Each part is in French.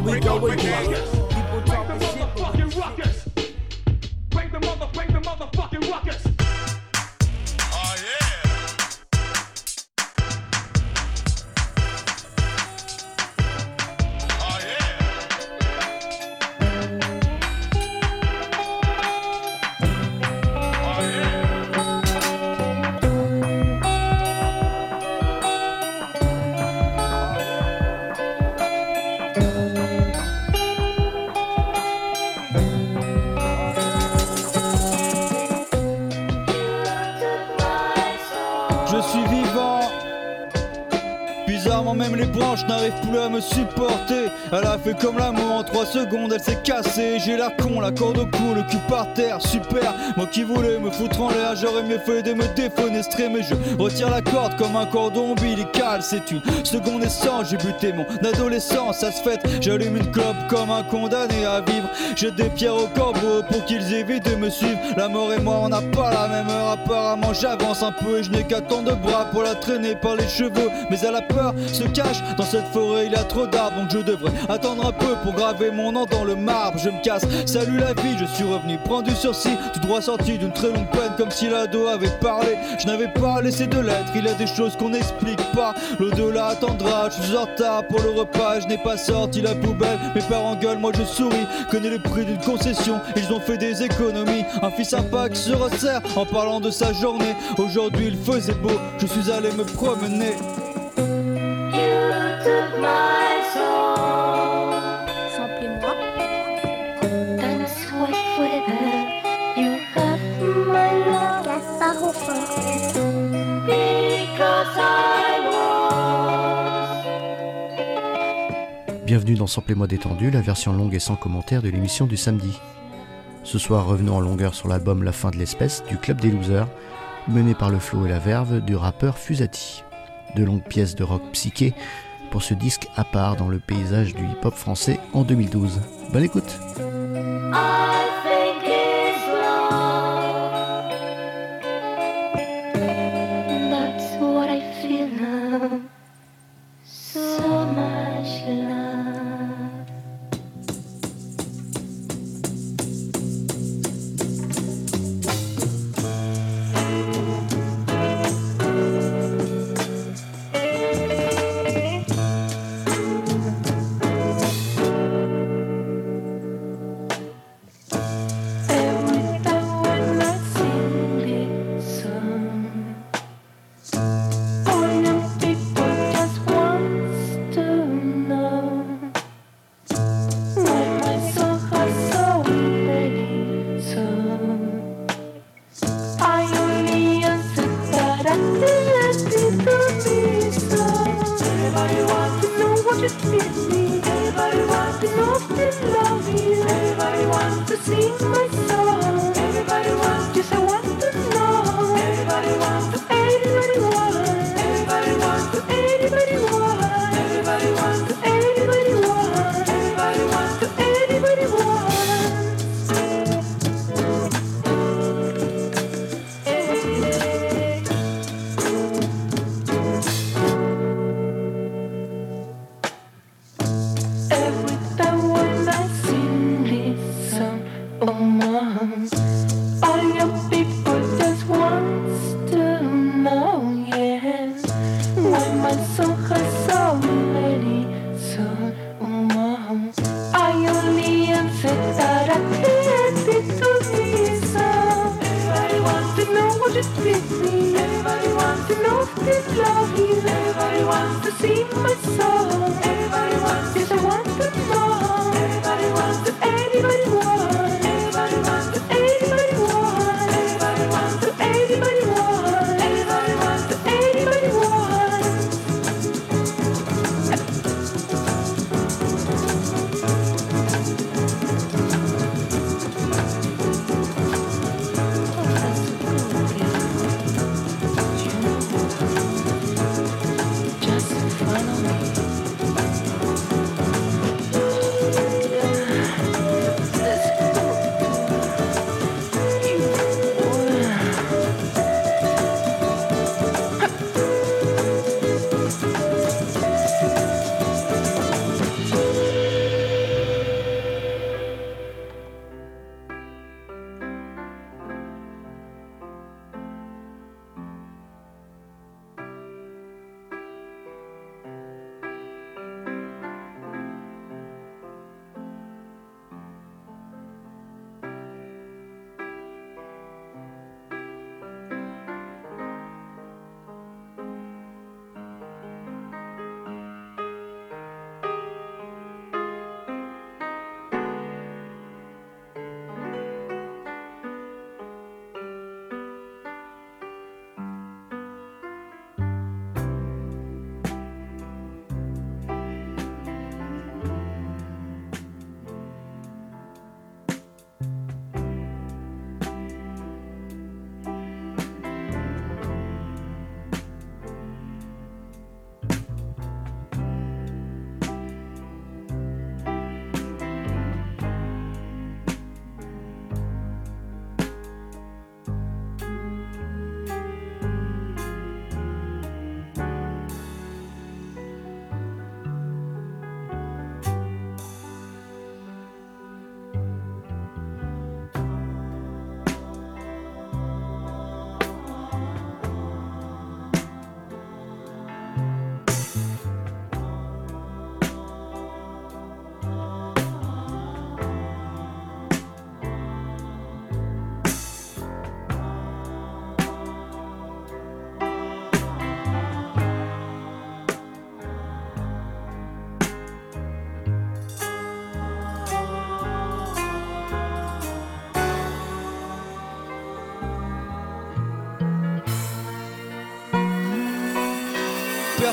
We go again. L'amour en 3 secondes elle s'est cassée. J'ai l'air con, la corde au cou, le cul par terre, super. Moi qui voulais me foutre en l'air, j'aurais mieux fait de me défenestrer Mais je retire la corde comme un cordon ombilical. C'est une seconde essence, j'ai buté mon adolescence Ça se fait, j'allume une clope comme un condamné à vivre. J'ai des pierres au corbeau pour qu'ils évitent de me suivre. La mort et moi on n'a pas la même heure. Apparemment j'avance un peu et je n'ai qu'à tant de bras pour la traîner par les cheveux. Mais elle a peur, se cache. Dans cette forêt il y a trop d'arbres Donc je devrais attendre un peu pour graver mon nom dans le marbre Je me casse, salut la vie, je suis revenu prendre du sursis. Tout droit sorti d'une très longue peine comme si l'ado avait parlé. Je n'avais pas laissé de lettres, il y a des choses qu'on n'explique pas. L'au-delà attendra, je suis en retard pour le repas Je n'ai pas sorti la poubelle, mes parents gueulent, moi je souris. Connais le prix d'une concession, ils ont fait des économies. Un fils sympa qui se resserre en parlant de sa journée. Aujourd'hui il faisait beau, je suis allé me promener. Bienvenue dans Samplez-moi détendu, la version longue et sans commentaire de l'émission du samedi. Ce soir, revenons en longueur sur l'album La fin de l'espèce du Club des Losers, mené par le flow et la verve du rappeur Fusati. De longues pièces de rock psyché pour ce disque à part dans le paysage du hip-hop français en 2012. Bonne écoute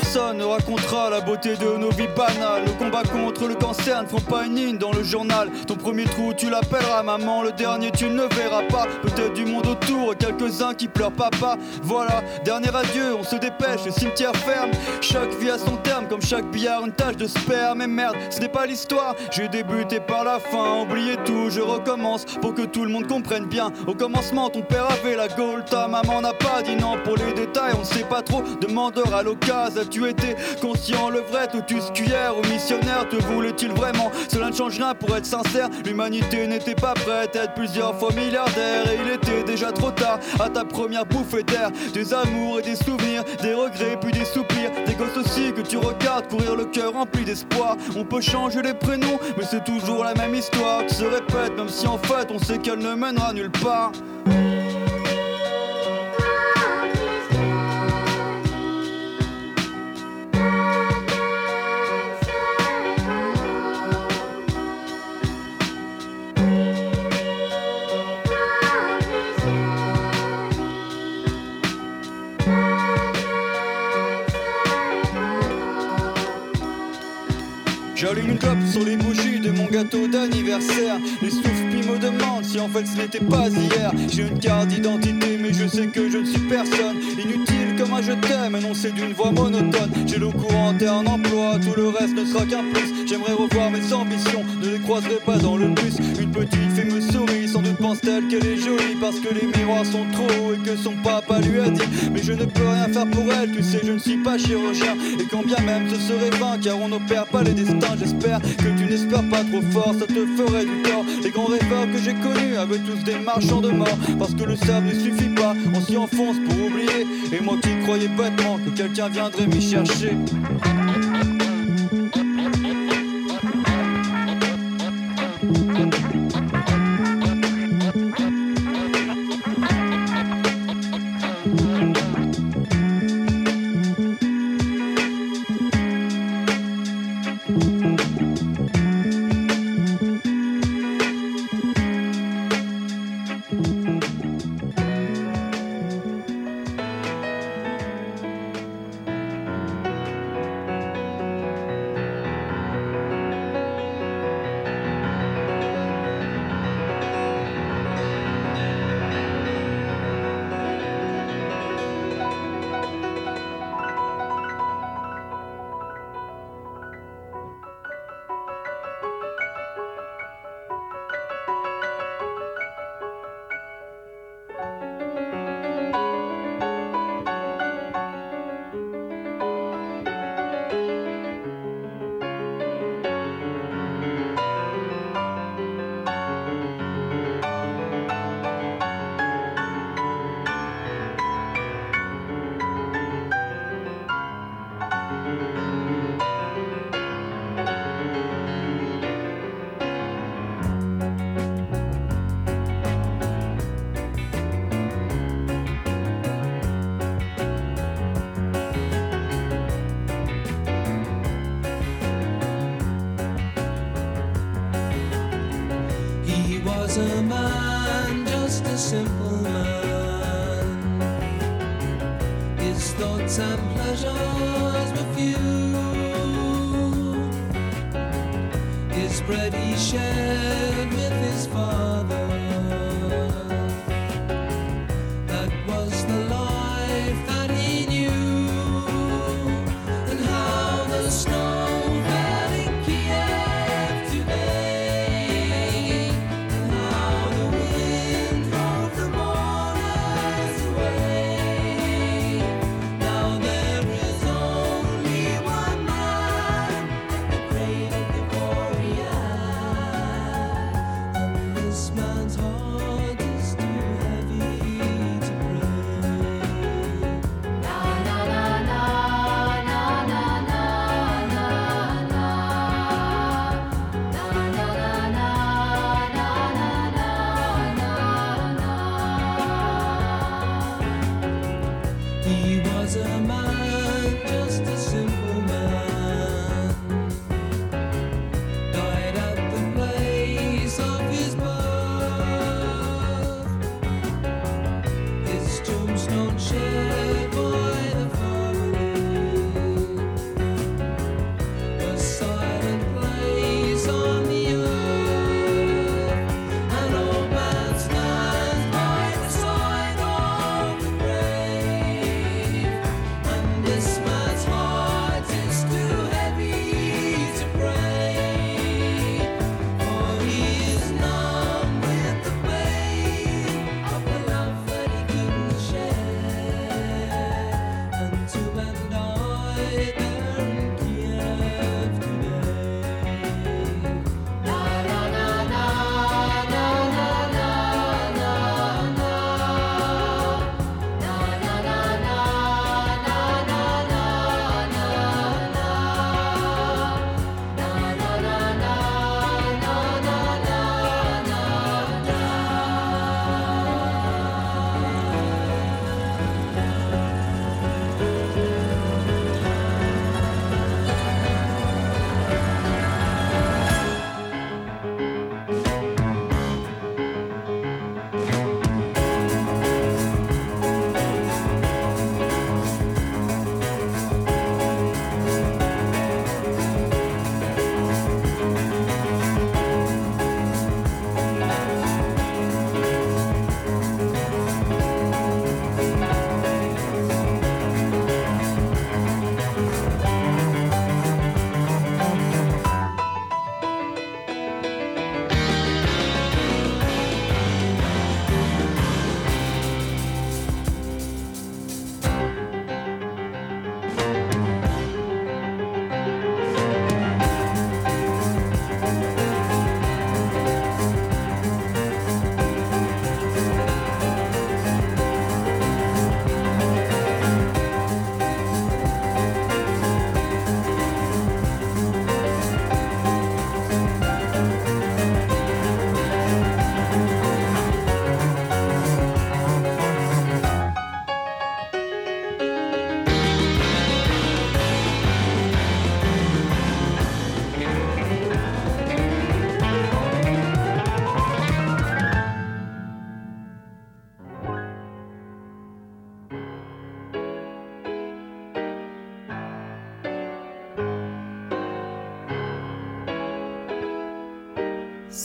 personne ne racontera la beauté de nos vies banales. Le combat contre le cancer ne font pas une ligne dans le journal. Ton premier trou, tu l'appelleras maman. Le dernier, tu ne verras pas. Peut-être du monde autour, quelques-uns qui pleurent papa. Voilà, dernier adieu, on se dépêche, le cimetière ferme. Chaque vie a son terme, comme chaque billard, une tache de sperme. Mais merde, ce n'est pas l'histoire. J'ai débuté par la fin, oublié tout, je recommence pour que tout le monde comprenne bien. Au commencement, ton père avait la gaule, ta maman n'a pas non. Pour les détails, on ne sait pas trop. Demandeur à l'occasion, as-tu été conscient, levrette ou tu cuillère ou missionnaire Te voulait-il vraiment? Cela ne change rien pour être sincère. L'humanité n'était pas prête à être plusieurs fois milliardaire et il était déjà trop tard à ta première bouffée d'air. Des amours et des souvenirs, des regrets puis des soupirs, des gosses aussi que tu regardes courir le cœur rempli d'espoir. On peut changer les prénoms, mais c'est toujours la même histoire qui se répète, même si en fait on sait qu'elle ne mènera nulle part. J'allume une clope sur les bougies de mon gâteau d'anniversaire. Les souffles me demandent si en fait ce n'était pas hier. J'ai une carte d'identité, mais je sais que je ne suis personne. Inutile comme un je t'aime, énoncé d'une voix monotone. J'ai le courant et un emploi, tout le reste ne sera qu'un plus. J'aimerais revoir mes ambitions, ne les croiserai pas dans le bus. Une petite fille me sourit, sans doute pense-t-elle qu'elle est jolie parce que les miroirs sont trop et que son papa lui a dit. Mais je ne peux rien faire pour elle, tu sais, je ne suis pas chirurgien. Et quand bien même ce serait vain, car on n'opère pas les destins. J'espère que tu n'espères pas trop fort, ça te ferait du tort. Les grands rêveurs que j'ai connus avaient tous des marchands de mort. Parce que le sable ne suffit pas, on s'y enfonce pour oublier. Et moi qui croyais bêtement que quelqu'un viendrait m'y chercher.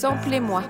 Samplez-moi.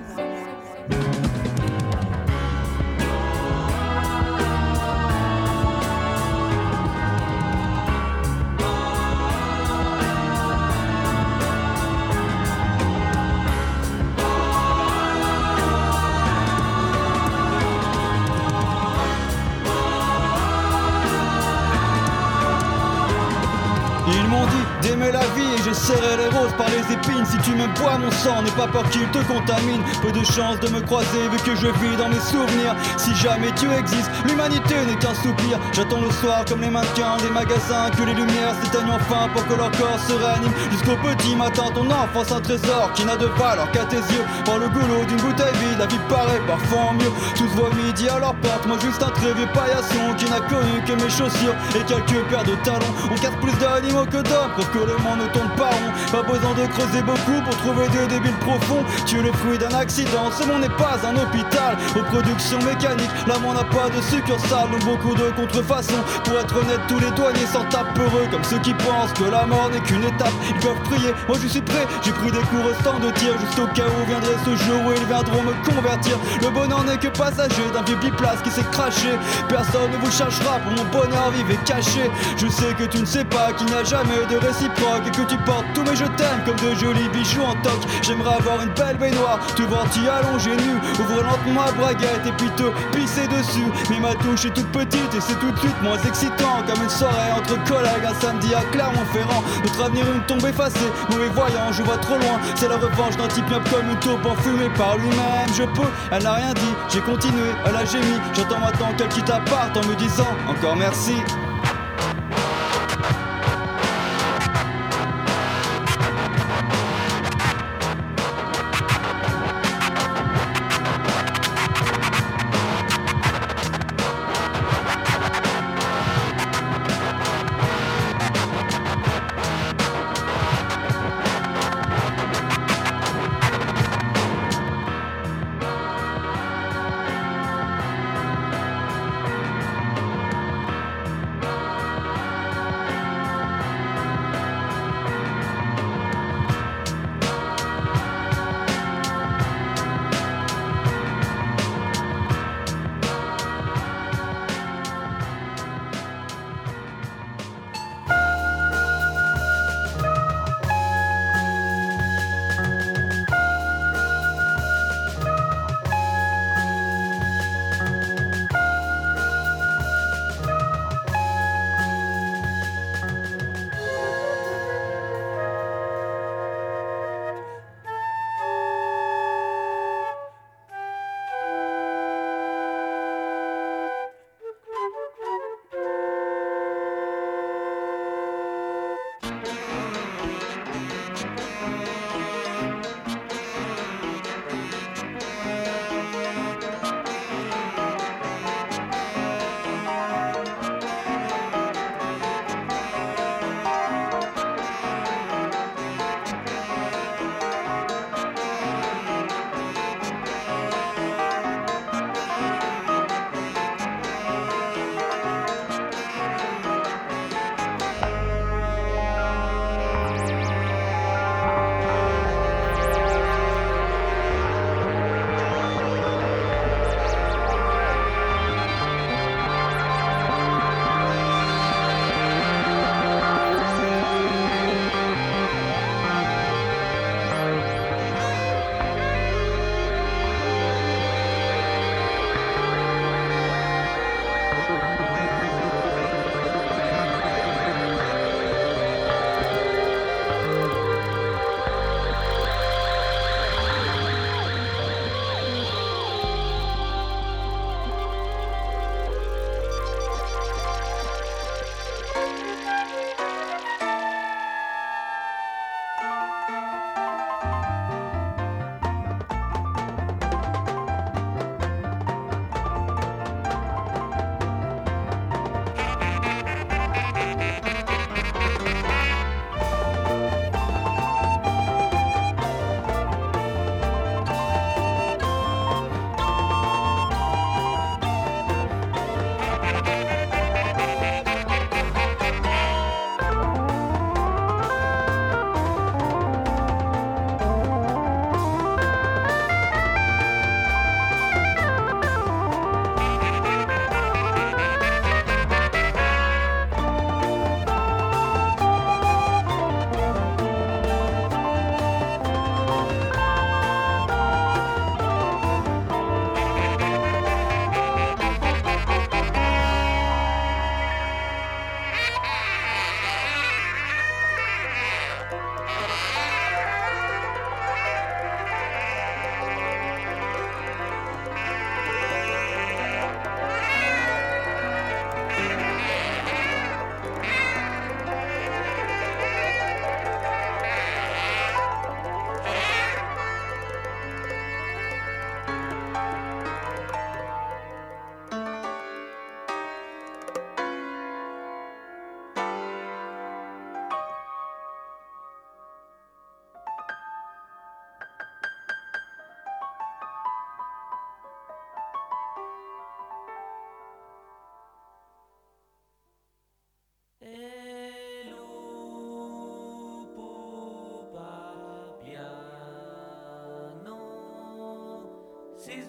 Ils m'ont dit d'aimer la vie et je serrai les roses par les épines. Si tu me bois mon sang, n'aie pas peur qu'il te contamine. Peu de chance de me croiser vu que je vis dans mes souvenirs. Si jamais tu existes, l'humanité n'est qu'un soupir. J'attends le soir comme les mannequins des magasins Que les lumières s'éteignent enfin pour que leur corps se réanime. Jusqu'au petit matin, ton enfance un trésor qui n'a de valeur qu'à tes yeux. Par le goulot d'une bouteille vide, la vie paraît parfois mieux. Tous voient midi à leur porte, moi juste un très vieux paillasson Qui n'a connu que mes chaussures. Et quelques paires de talons On casse plus d'animaux que d'hommes pour que le monde ne tourne pas rond. Pas besoin de creuser beaucoup pour trouver des débiles profonds. Tu es le fruit d'un accident, ce monde n'est pas un hôpital. Aux productions mécaniques, n'a pas de succursale Donc beaucoup de contrefaçons. Pour être honnête, tous les douaniers s'en tapent heureux Comme ceux qui pensent que la mort n'est qu'une étape. Ils peuvent prier, moi je suis prêt. J'ai pris des cours au de tir Juste au cas où viendrait ce jour où ils viendront me convertir. Le bonheur n'est que passager d'un vieux biplace qui s'est craché. Personne ne vous cherchera pour mon bonheur vivre et caché. Je sais que tu ne sais pas qu'il n'y jamais de réciproque Et que tu portes tous mes je t'aime comme de jolis bijoux en toc J'aimerais avoir une belle baignoire, te voir t'y allonger nu. Ouvrir lentement ma braguette et puis te pisser dessus. Mais ma touche est toute petite et c'est tout de suite moins excitant Comme une soirée entre collègues un samedi à Clermont-Ferrand. Notre avenir une tombe effacée, mauvais voyant, je vois trop loin. C'est la revanche d'un type myope comme une taupe enfumée par lui-même. Je peux, elle n'a rien dit, j'ai continué, elle a gémi J'attends maintenant qu'elle quitte à part en me disant encore merci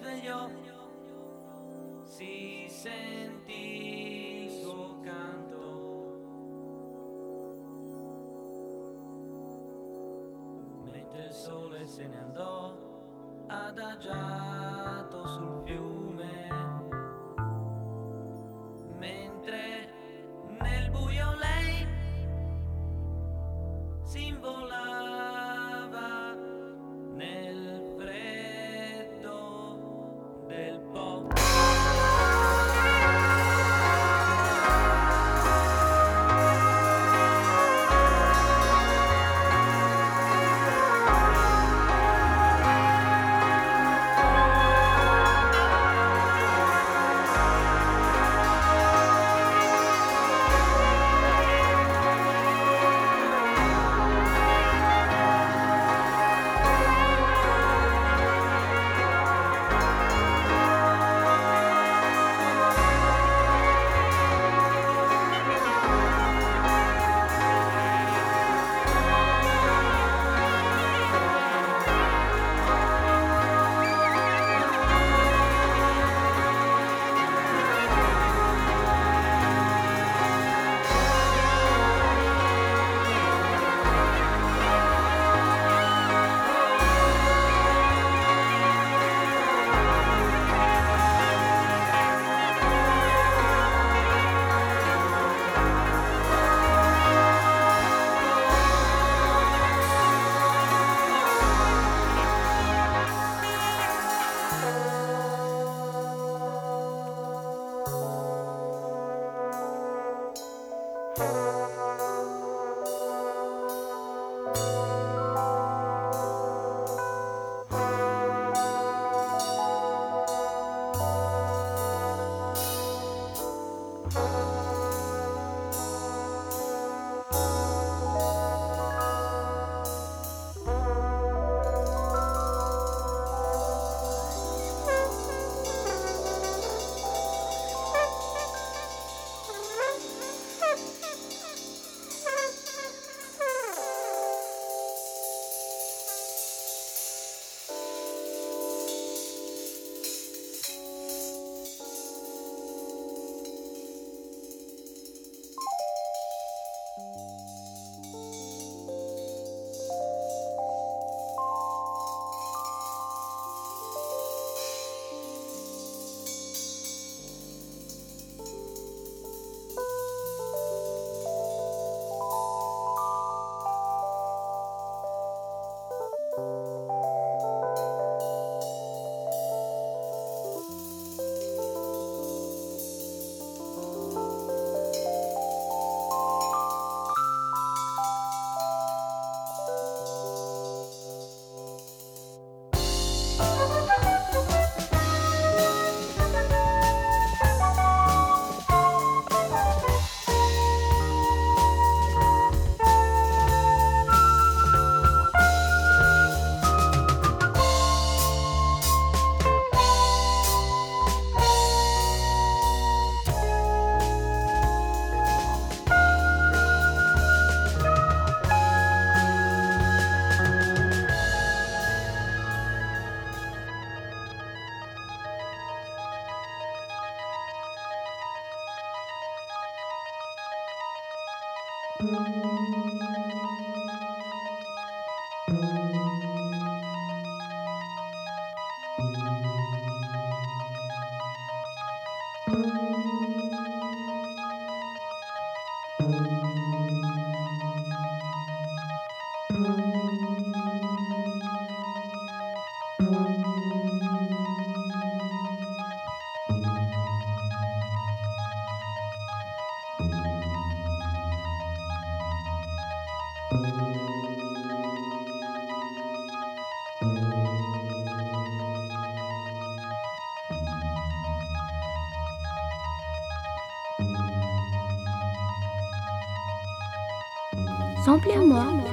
si svegliò, amplement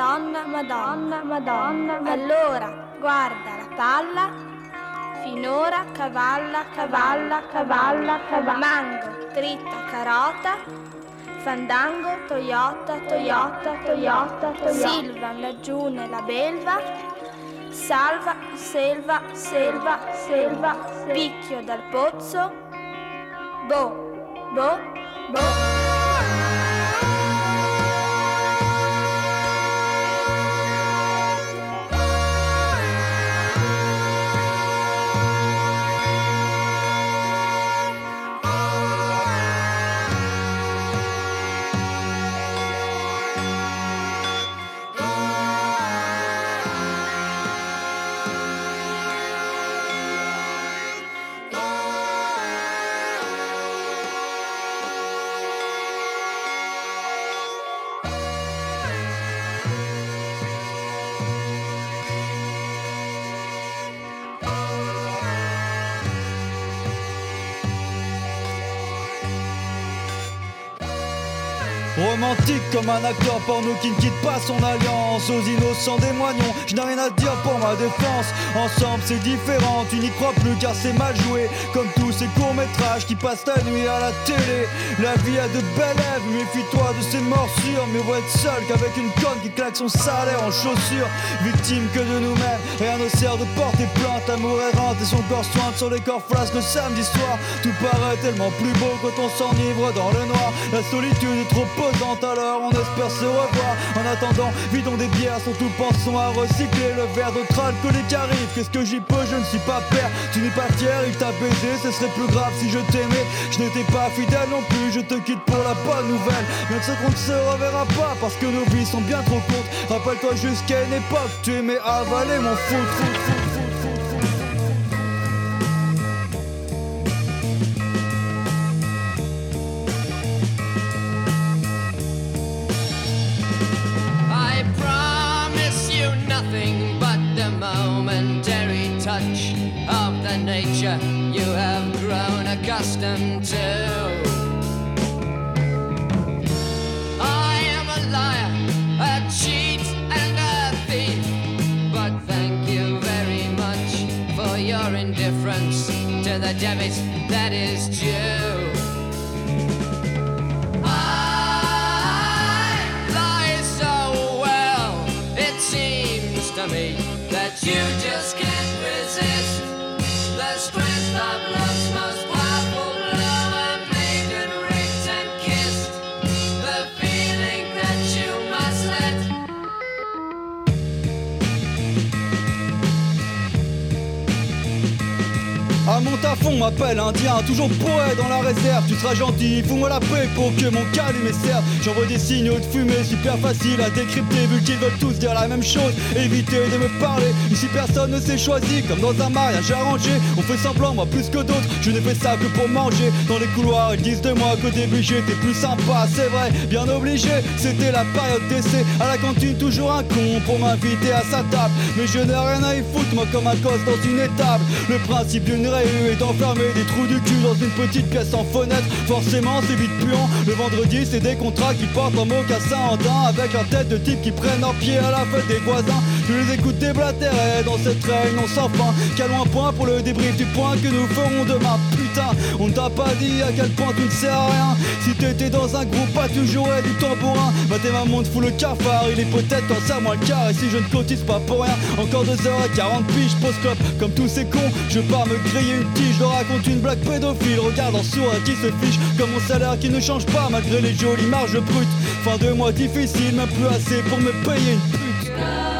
Madonna, Madonna, Madonna. Allora, guarda la palla. Finora cavalla, cavalla, cavalla, cavalla. Mango, dritta, carota. Fandango, Toyota, Toyota, Toyota, Toyota. Silva, laggiù nella belva. Salva, selva, selva, selva. Picchio dal pozzo. Bo, bo, bo. Comme un acteur porno qui ne quitte pas son alliance. Aux innocents des moignons, je n'ai rien à dire pour ma défense. Ensemble c'est différent, tu n'y crois plus car c'est mal joué. Comme tous ces courts-métrages qui passent la nuit à la télé. La vie a de belles lèvres, méfie-toi de ces morsures. Mais vaut être seul qu'avec une conne qui claque son salaire en chaussures. Victime que de nous-mêmes, rien ne sert de porter plainte. L'amour errante et son corps sointe sur les corps flasques le samedi soir. Tout paraît tellement plus beau quand on s'enivre dans le noir. La solitude est trop pesante alors on espère se revoir. En attendant, vidons des bières, surtout pensons à recycler Le verre d'autre alcoolique arrive, qu'est-ce que j'y peux, je ne suis pas père. Tu n'es pas fier, il t'a baisé, ce serait plus grave si je t'aimais. Je n'étais pas fidèle non plus, je te quitte pour la bonne nouvelle. Même ce qu'on ne se reverra pas parce que nos vies sont bien trop courtes. Rappelle-toi jusqu'à une époque, tu aimais avaler mon foot, you have grown accustomed to. your indifference to the damage that is due. I lie so well, it seems to me that you just. Fond, m'appelle indien, toujours poète dans la réserve. Tu seras gentil, fous-moi la paix pour que mon calumet serve. J'envoie des signaux de fumée, super facile à décrypter Vu qu'ils veulent tous dire la même chose, évitez de me parler Ici personne ne s'est choisi, comme dans un mariage arrangé On fait semblant, moi plus que d'autres, je n'ai fait ça que pour manger. Dans les couloirs, ils disent de moi qu'au début j'étais plus sympa. C'est vrai, bien obligé, c'était la période d'essai. À la cantine toujours un con pour m'inviter à sa table. Mais je n'ai rien à y foutre, moi comme un gosse dans une étable. Le principe d'une réu est d'enfermer des trous du cul dans une petite pièce en fenêtre. Forcément c'est vite puant. Le vendredi c'est des contrats qui portent en mocassin en dents Avec leur tête de type qui prennent en pied à la fête des voisins Je les écoute déblatérer dans cette réunion sans fin Calons un point pour le débrief du point que nous ferons demain. Putain, on ne t'a pas dit à quel point tu ne sers à rien. Si t'étais dans un groupe pas tu jouerais du tambourin Bah t'es ma montre fout le cafard Il est peut-être qu'en serre-moi le quart Et si je ne cotise pas pour rien Encore 2h40 piges post-clope Comme tous ces cons Je pars me griller une tige. Je raconte une blague pédophile Regarde en sourd qui se fiche. Comme mon salaire qui ne change pas Malgré les jolies marges brutes. Fin de mois difficile Même plus assez pour me payer une pute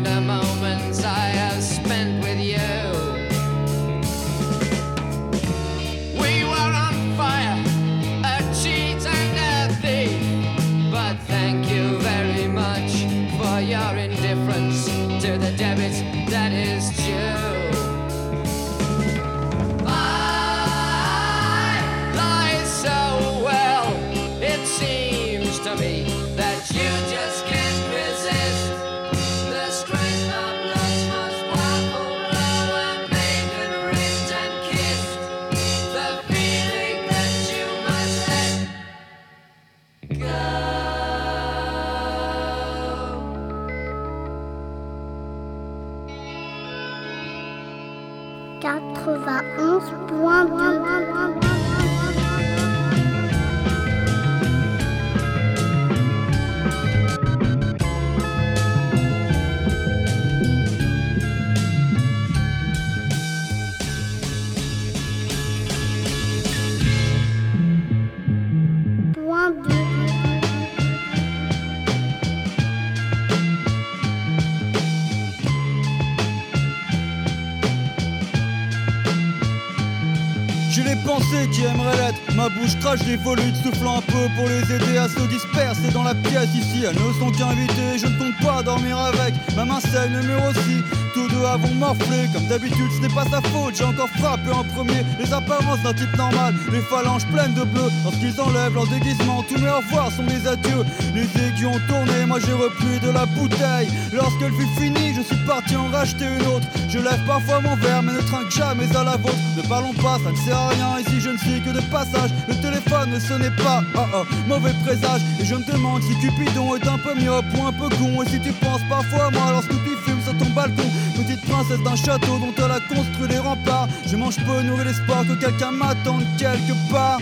Qui aimeraient l'être. Ma bouche crache des volutes, soufflant un peu pour les aider à se disperser dans la pièce ici. Elles ne sont qu'invitées, je ne compte pas dormir avec. Ma main saigne, le mur aussi. Deux avons morflé, comme d'habitude, ce n'est pas sa faute. J'ai encore frappé en premier les apparences d'un type normal. Les phalanges pleines de bleu, lorsqu'ils enlèvent leur déguisement, tous mes au revoir sont des adieux. Les aiguilles ont tourné, moi j'ai repris de la bouteille. Lorsqu'elle fut finie, je suis parti en racheter une autre. Je lève parfois mon verre, mais ne trinque jamais à la vôtre. Ne parlons pas, ça ne sert à rien. Ici, je ne suis que de passage. Le téléphone ne sonnait pas. Oh oh, mauvais présage. Et je me demande si Cupidon est un peu myope ou un peu con. Et si tu penses parfois à moi lorsque tu ton balcon. Petite princesse d'un château dont elle a construit les remparts. Je mange peu, nourrir l'espoir que quelqu'un m'attende quelque part.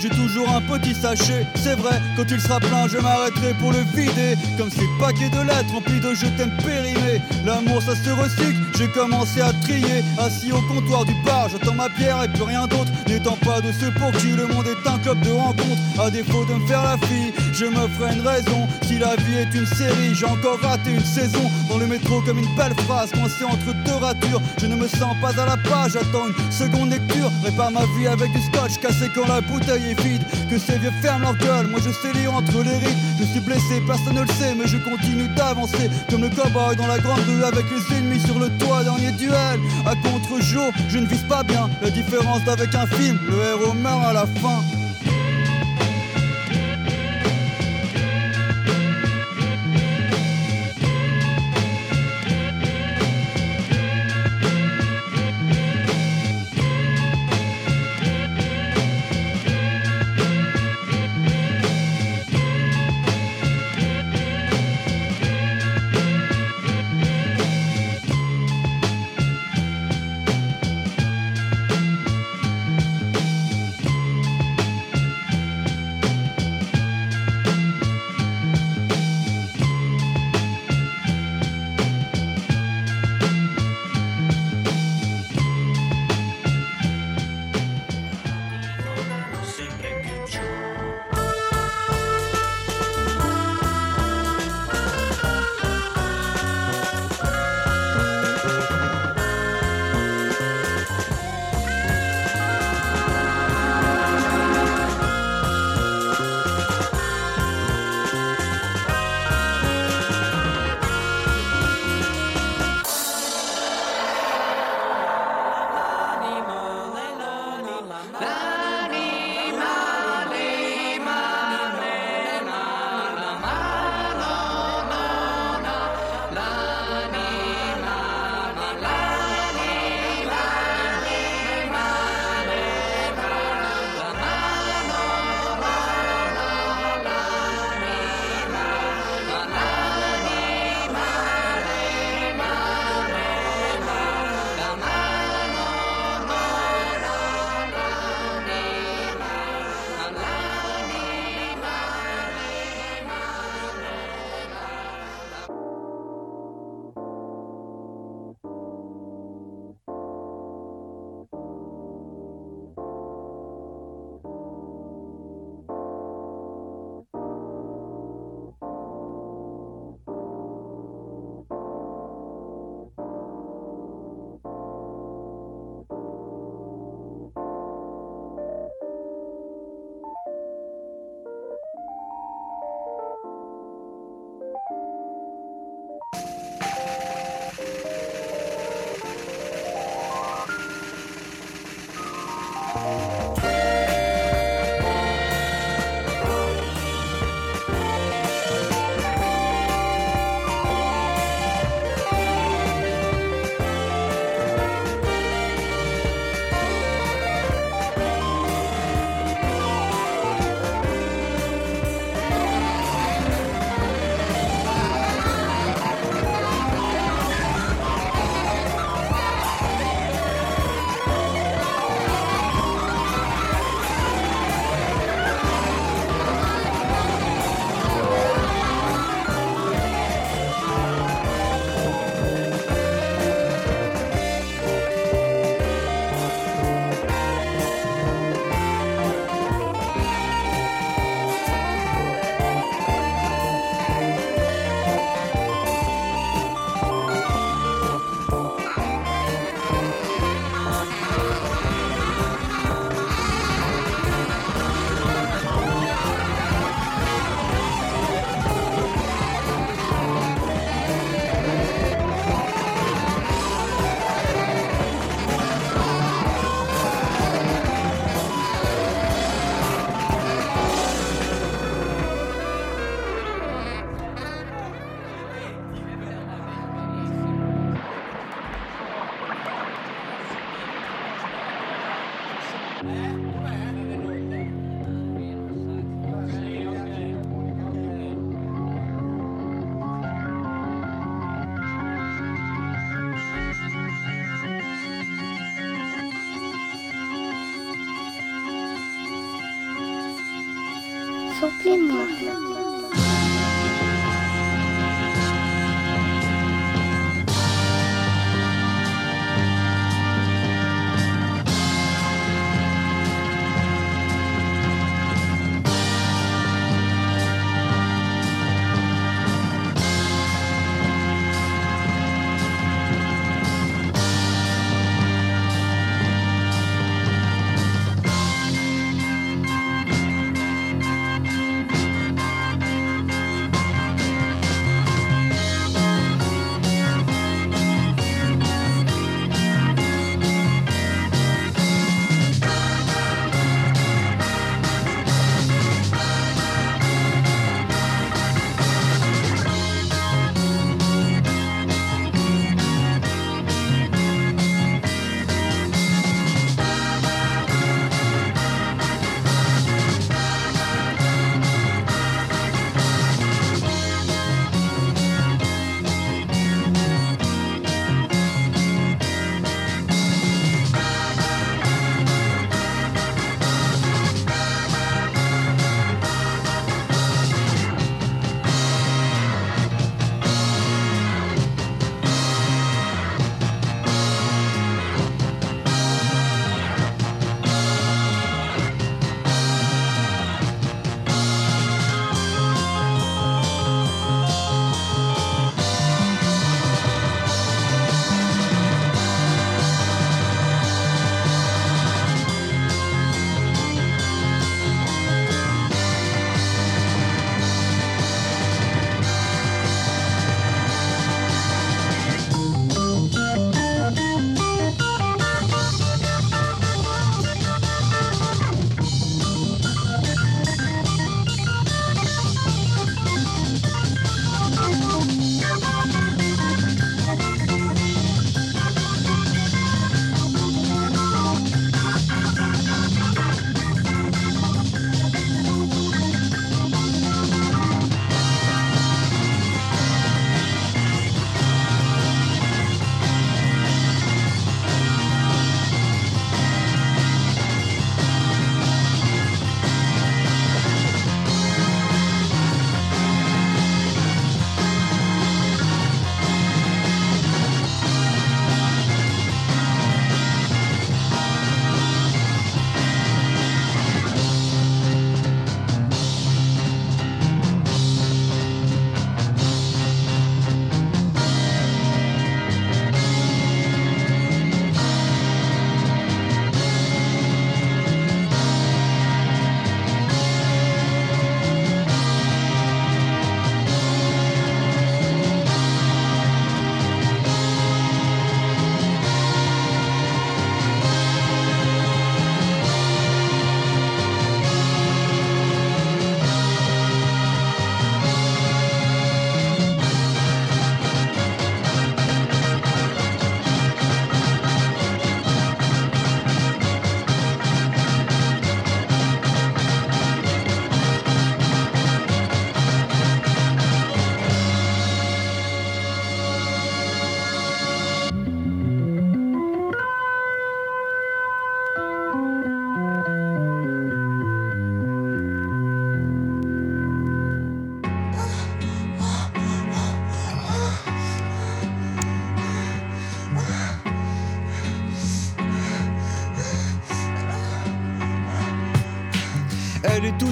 J'ai toujours un petit sachet. C'est vrai, quand il sera plein, je m'arrêterai pour le vider. Comme ces paquets de lettres remplis de je t'aime périmés. L'amour, ça se recycle, j'ai commencé à trier. Assis au comptoir du bar, j'attends ma bière et plus rien d'autre. N'étant pas de ceux pour qui le monde est un club de rencontres. À défaut de me faire la fille, je me ferai une raison. Si la vie est une série, j'ai encore raté une saison. Dans le métro, comme une belle phrase coincée entre deux ratures. Je ne me sens pas à la page, j'attends une seconde lecture. Répare ma vie avec du scotch cassé quand la bouteille est vide. Que ces vieux ferment leur gueule, moi je sais lire entre les rides. Je suis blessé, personne ne le sait, mais je continue d'avancer. Comme le cowboy dans la grande rue avec les ennemis sur le toit. Dernier duel, à contre-jour, je ne vise pas bien. La différence d'avec un film, le héros meurt à la fin.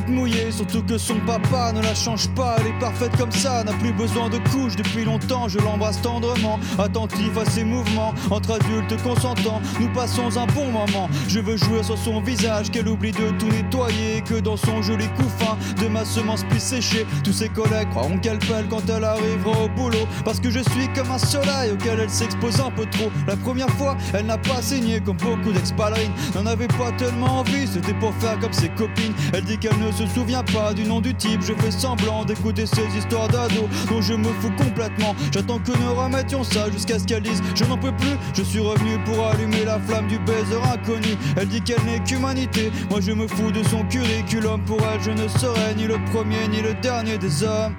Mouillée, surtout que son papa ne la change pas. Elle est parfaite comme ça, n'a plus besoin de couches depuis longtemps. Je l'embrasse tendrement, attentif à ses mouvements. Entre adultes consentants, nous passons un bon moment. Je veux jouer sur son visage, qu'elle oublie de tout Que dans son joli couffin de ma semence puisse sécher. Tous ses collègues croiront qu'elle pèle quand elle arrivera au boulot. Parce que je suis comme un soleil auquel elle s'expose un peu trop. La première fois, elle n'a pas saigné comme beaucoup d'ex-ballerines. N'en avait pas tellement envie, c'était pour faire comme ses copines. Elle dit qu'elle ne se souvient pas du nom du type. Je fais semblant d'écouter ces histoires d'ados dont je me fous complètement. J'attends que nous remettions ça jusqu'à ce qu'elle dise Je n'en peux plus, je suis revenu pour allumer la flamme du baiser inconnu. Elle dit qu'elle n'est qu'humanité. Moi je me fous de son curriculum. Pour elle, je ne serai ni le premier ni le dernier des hommes.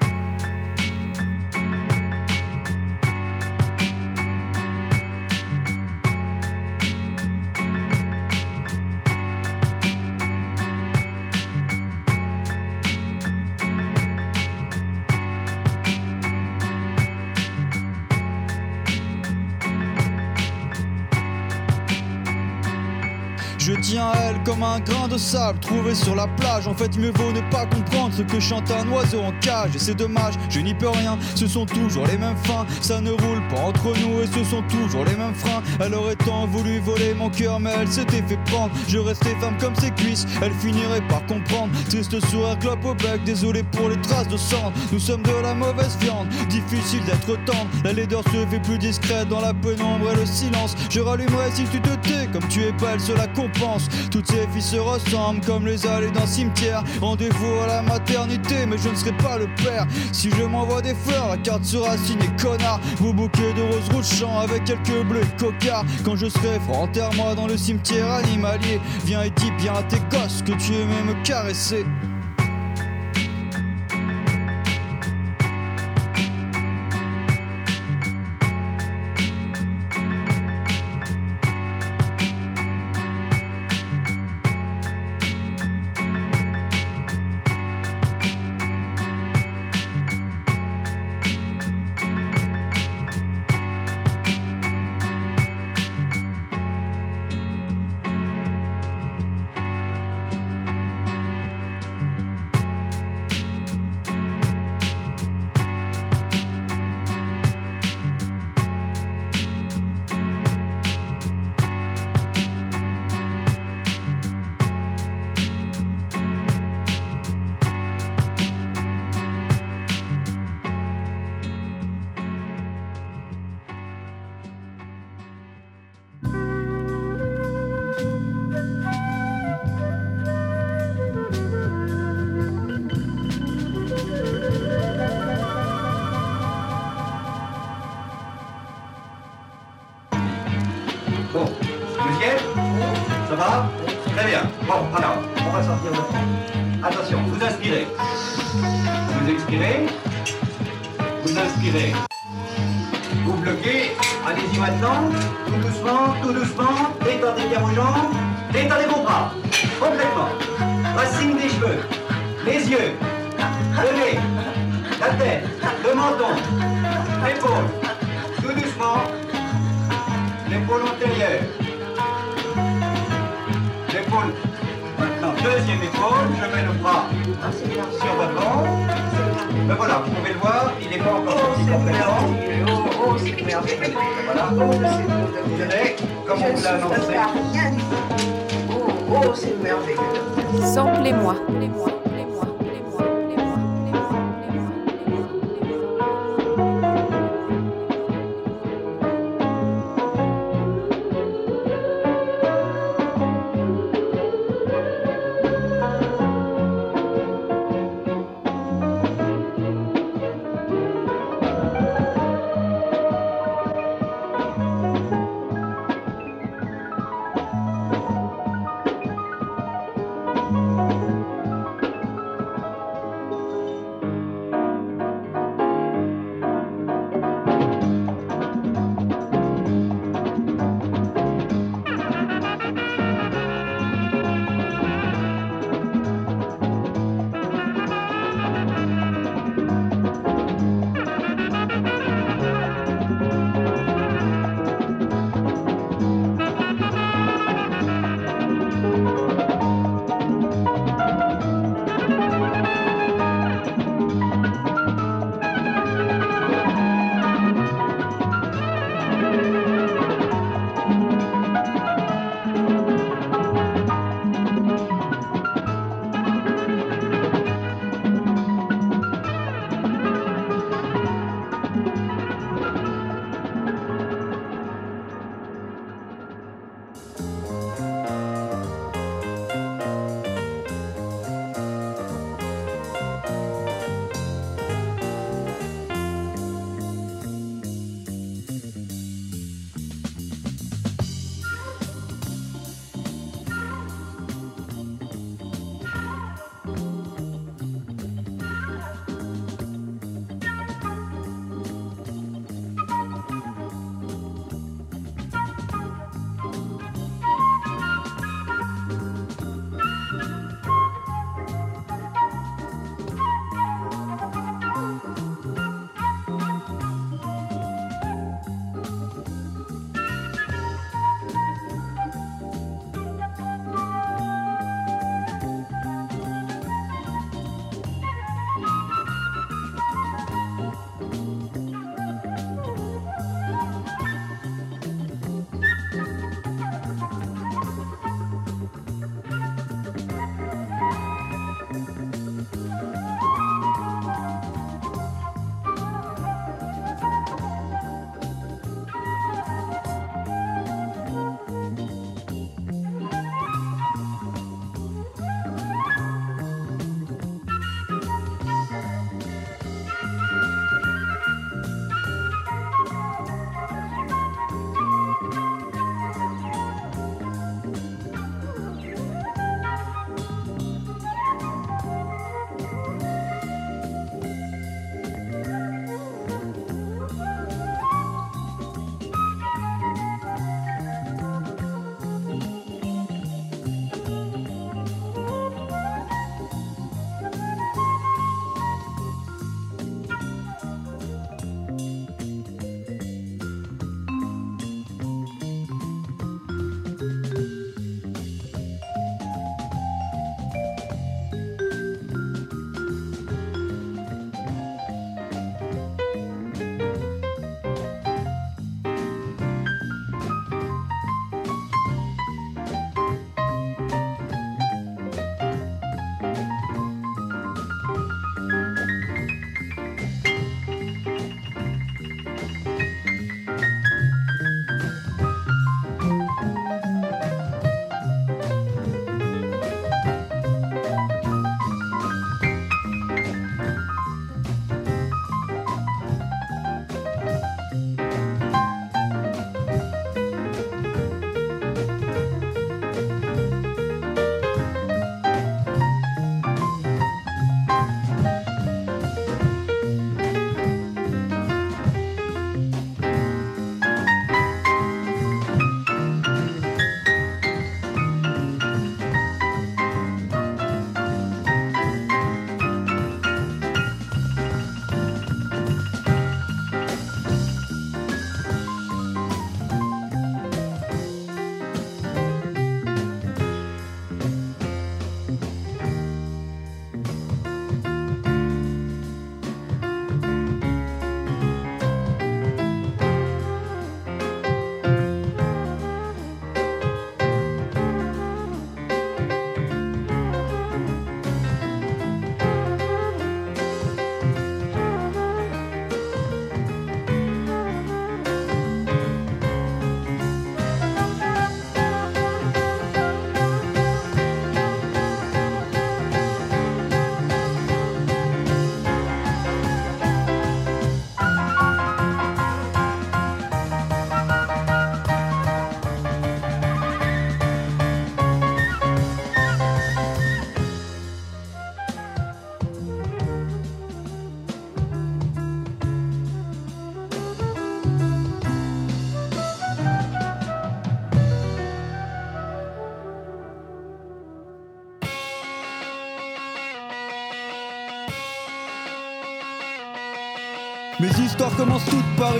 Comme un grain de sable trouvé sur la plage. En fait, mieux vaut ne pas comprendre ce que chante un oiseau en cage. Et c'est dommage, je n'y peux rien. Ce sont toujours les mêmes fins. Ça ne roule pas entre nous et ce sont toujours les mêmes freins. Elle aurait tant voulu voler mon cœur, mais elle s'était fait prendre. Je restais femme comme ses cuisses. Elle finirait par comprendre. Triste sourire, clope au bec. Désolé pour les traces de sang. Nous sommes de la mauvaise viande. Difficile d'être tendre. La laideur se fait plus discrète dans la pénombre et le silence. Je rallumerai si tu te tais. Comme tu es belle, cela compense. Toutes ces filles se ressemblent comme les allées d'un cimetière. Rendez-vous à la maternité, mais je ne serai pas le père. Si je m'envoie des fleurs, la carte sera signée connard. Vos bouquets de roses rouges champs avec quelques bleus cocards. Quand je serai fort, enterre-moi dans le cimetière animalier. Viens et dis bien à tes gosses que tu aimais me caresser.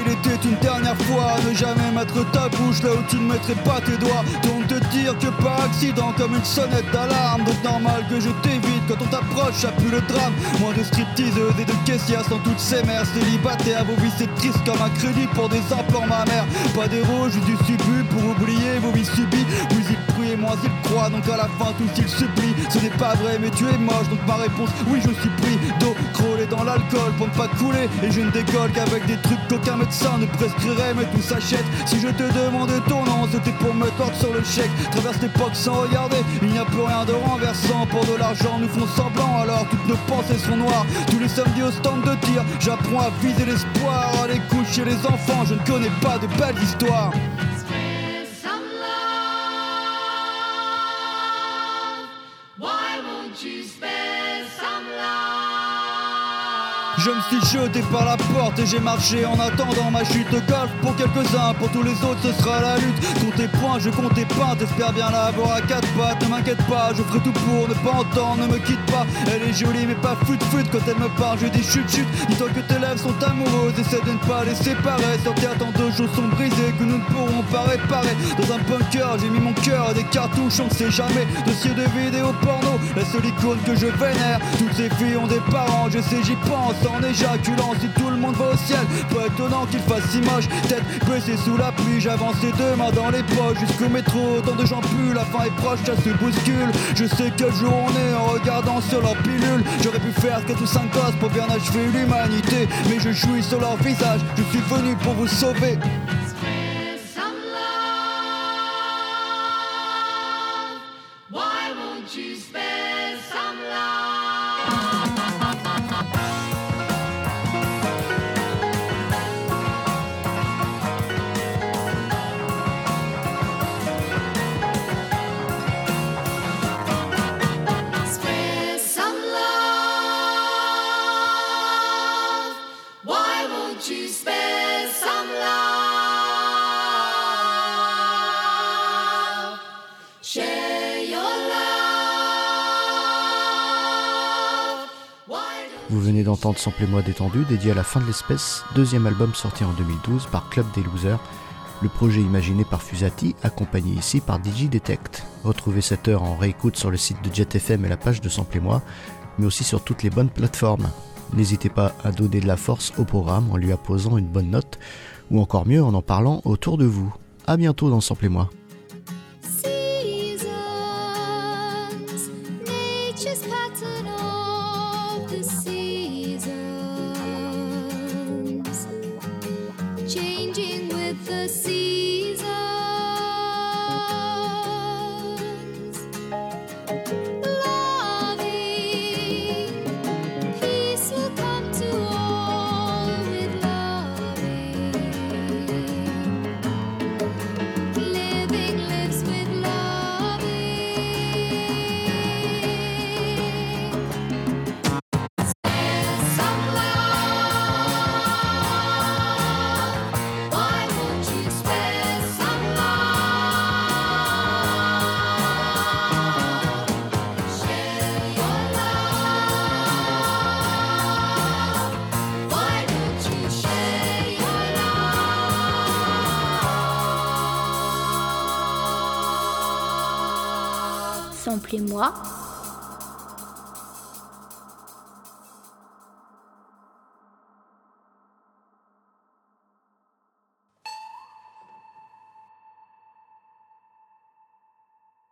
Il était une dernière fois. Ne jamais mettre ta bouche là où tu ne mettrais pas tes doigts. Donc te dire que par accident, comme une sonnette d'alarme. Donc normal que je quand on t'approche, ça pue le drame. Moins de stripteaseuses et de caissières sans toutes ces mères célibataires. Vos vies c'est triste comme un crédit pour des implants, ma mère. Pas d'héros, juste du subu pour oublier vos vies subies. Plus il prie et moins il croit, donc à la fin tout il supplie. Ce n'est pas vrai, mais tu es moche, donc ma réponse, oui, je suis pris d'eau dans l'alcool pour ne pas couler. Et je ne décolle qu'avec des trucs qu'aucun médecin ne prescrirait, mais tout s'achète. Si je te demandais ton nom, c'était pour me tordre sur le chèque. Traverse l'époque sans regarder, il n'y a plus rien de renversant. Pour de l'argent, nous font semblant, alors toutes nos pensées sont noires. Tous les samedis au stand de tir, j'apprends à viser l'espoir. À les coucher les enfants, je ne connais pas de belles histoires. Je me suis jeté par la porte et j'ai marché en attendant ma chute de golf pour quelques-uns, pour tous les autres ce sera la lutte. Compte tes points, je compte tes pains, t'espères bien la voir à quatre pattes, ne m'inquiète pas, je ferai tout pour ne pas entendre, ne me quitte pas. Elle est jolie mais pas fut fut quand elle me parle, je dis chut chut. Dis-toi que tes lèvres sont amoureuses, essaie de ne pas les séparer. Sur terre tant de choses sont brisées que nous ne pourrons pas réparer. Dans un bunker, j'ai mis mon cœur des cartouches, on ne sait jamais. Dossier de vidéo porno, la seule icône que je vénère. Toutes ces filles ont des parents, je sais j'y pense en éjaculant si tout le monde va au ciel. Pas étonnant qu'il fasse si moche, tête baissée sous la pluie, j'avance les deux mains dans les poches jusqu'au métro. Tant de gens puent, la fin est proche, ça se bouscule. Je sais quel jour on est en regardant sur leur pilule. J'aurais pu faire 4 ou 5 gosses pour bien achever l'humanité, mais je jouis sur leur visage. Je suis venu pour vous sauver. Vous venez d'entendre Samplez-moi détendu, dédié à la fin de l'espèce, deuxième album sorti en 2012 par Club des Losers, le projet imaginé par Fusati, accompagné ici par DJ Detect. Retrouvez cette heure en réécoute sur le site de JetFM et la page de Samplez-moi, mais aussi sur toutes les bonnes plateformes. N'hésitez pas à donner de la force au programme en lui apposant une bonne note, ou encore mieux en en parlant autour de vous. A bientôt dans Samplez-moi. Seasons,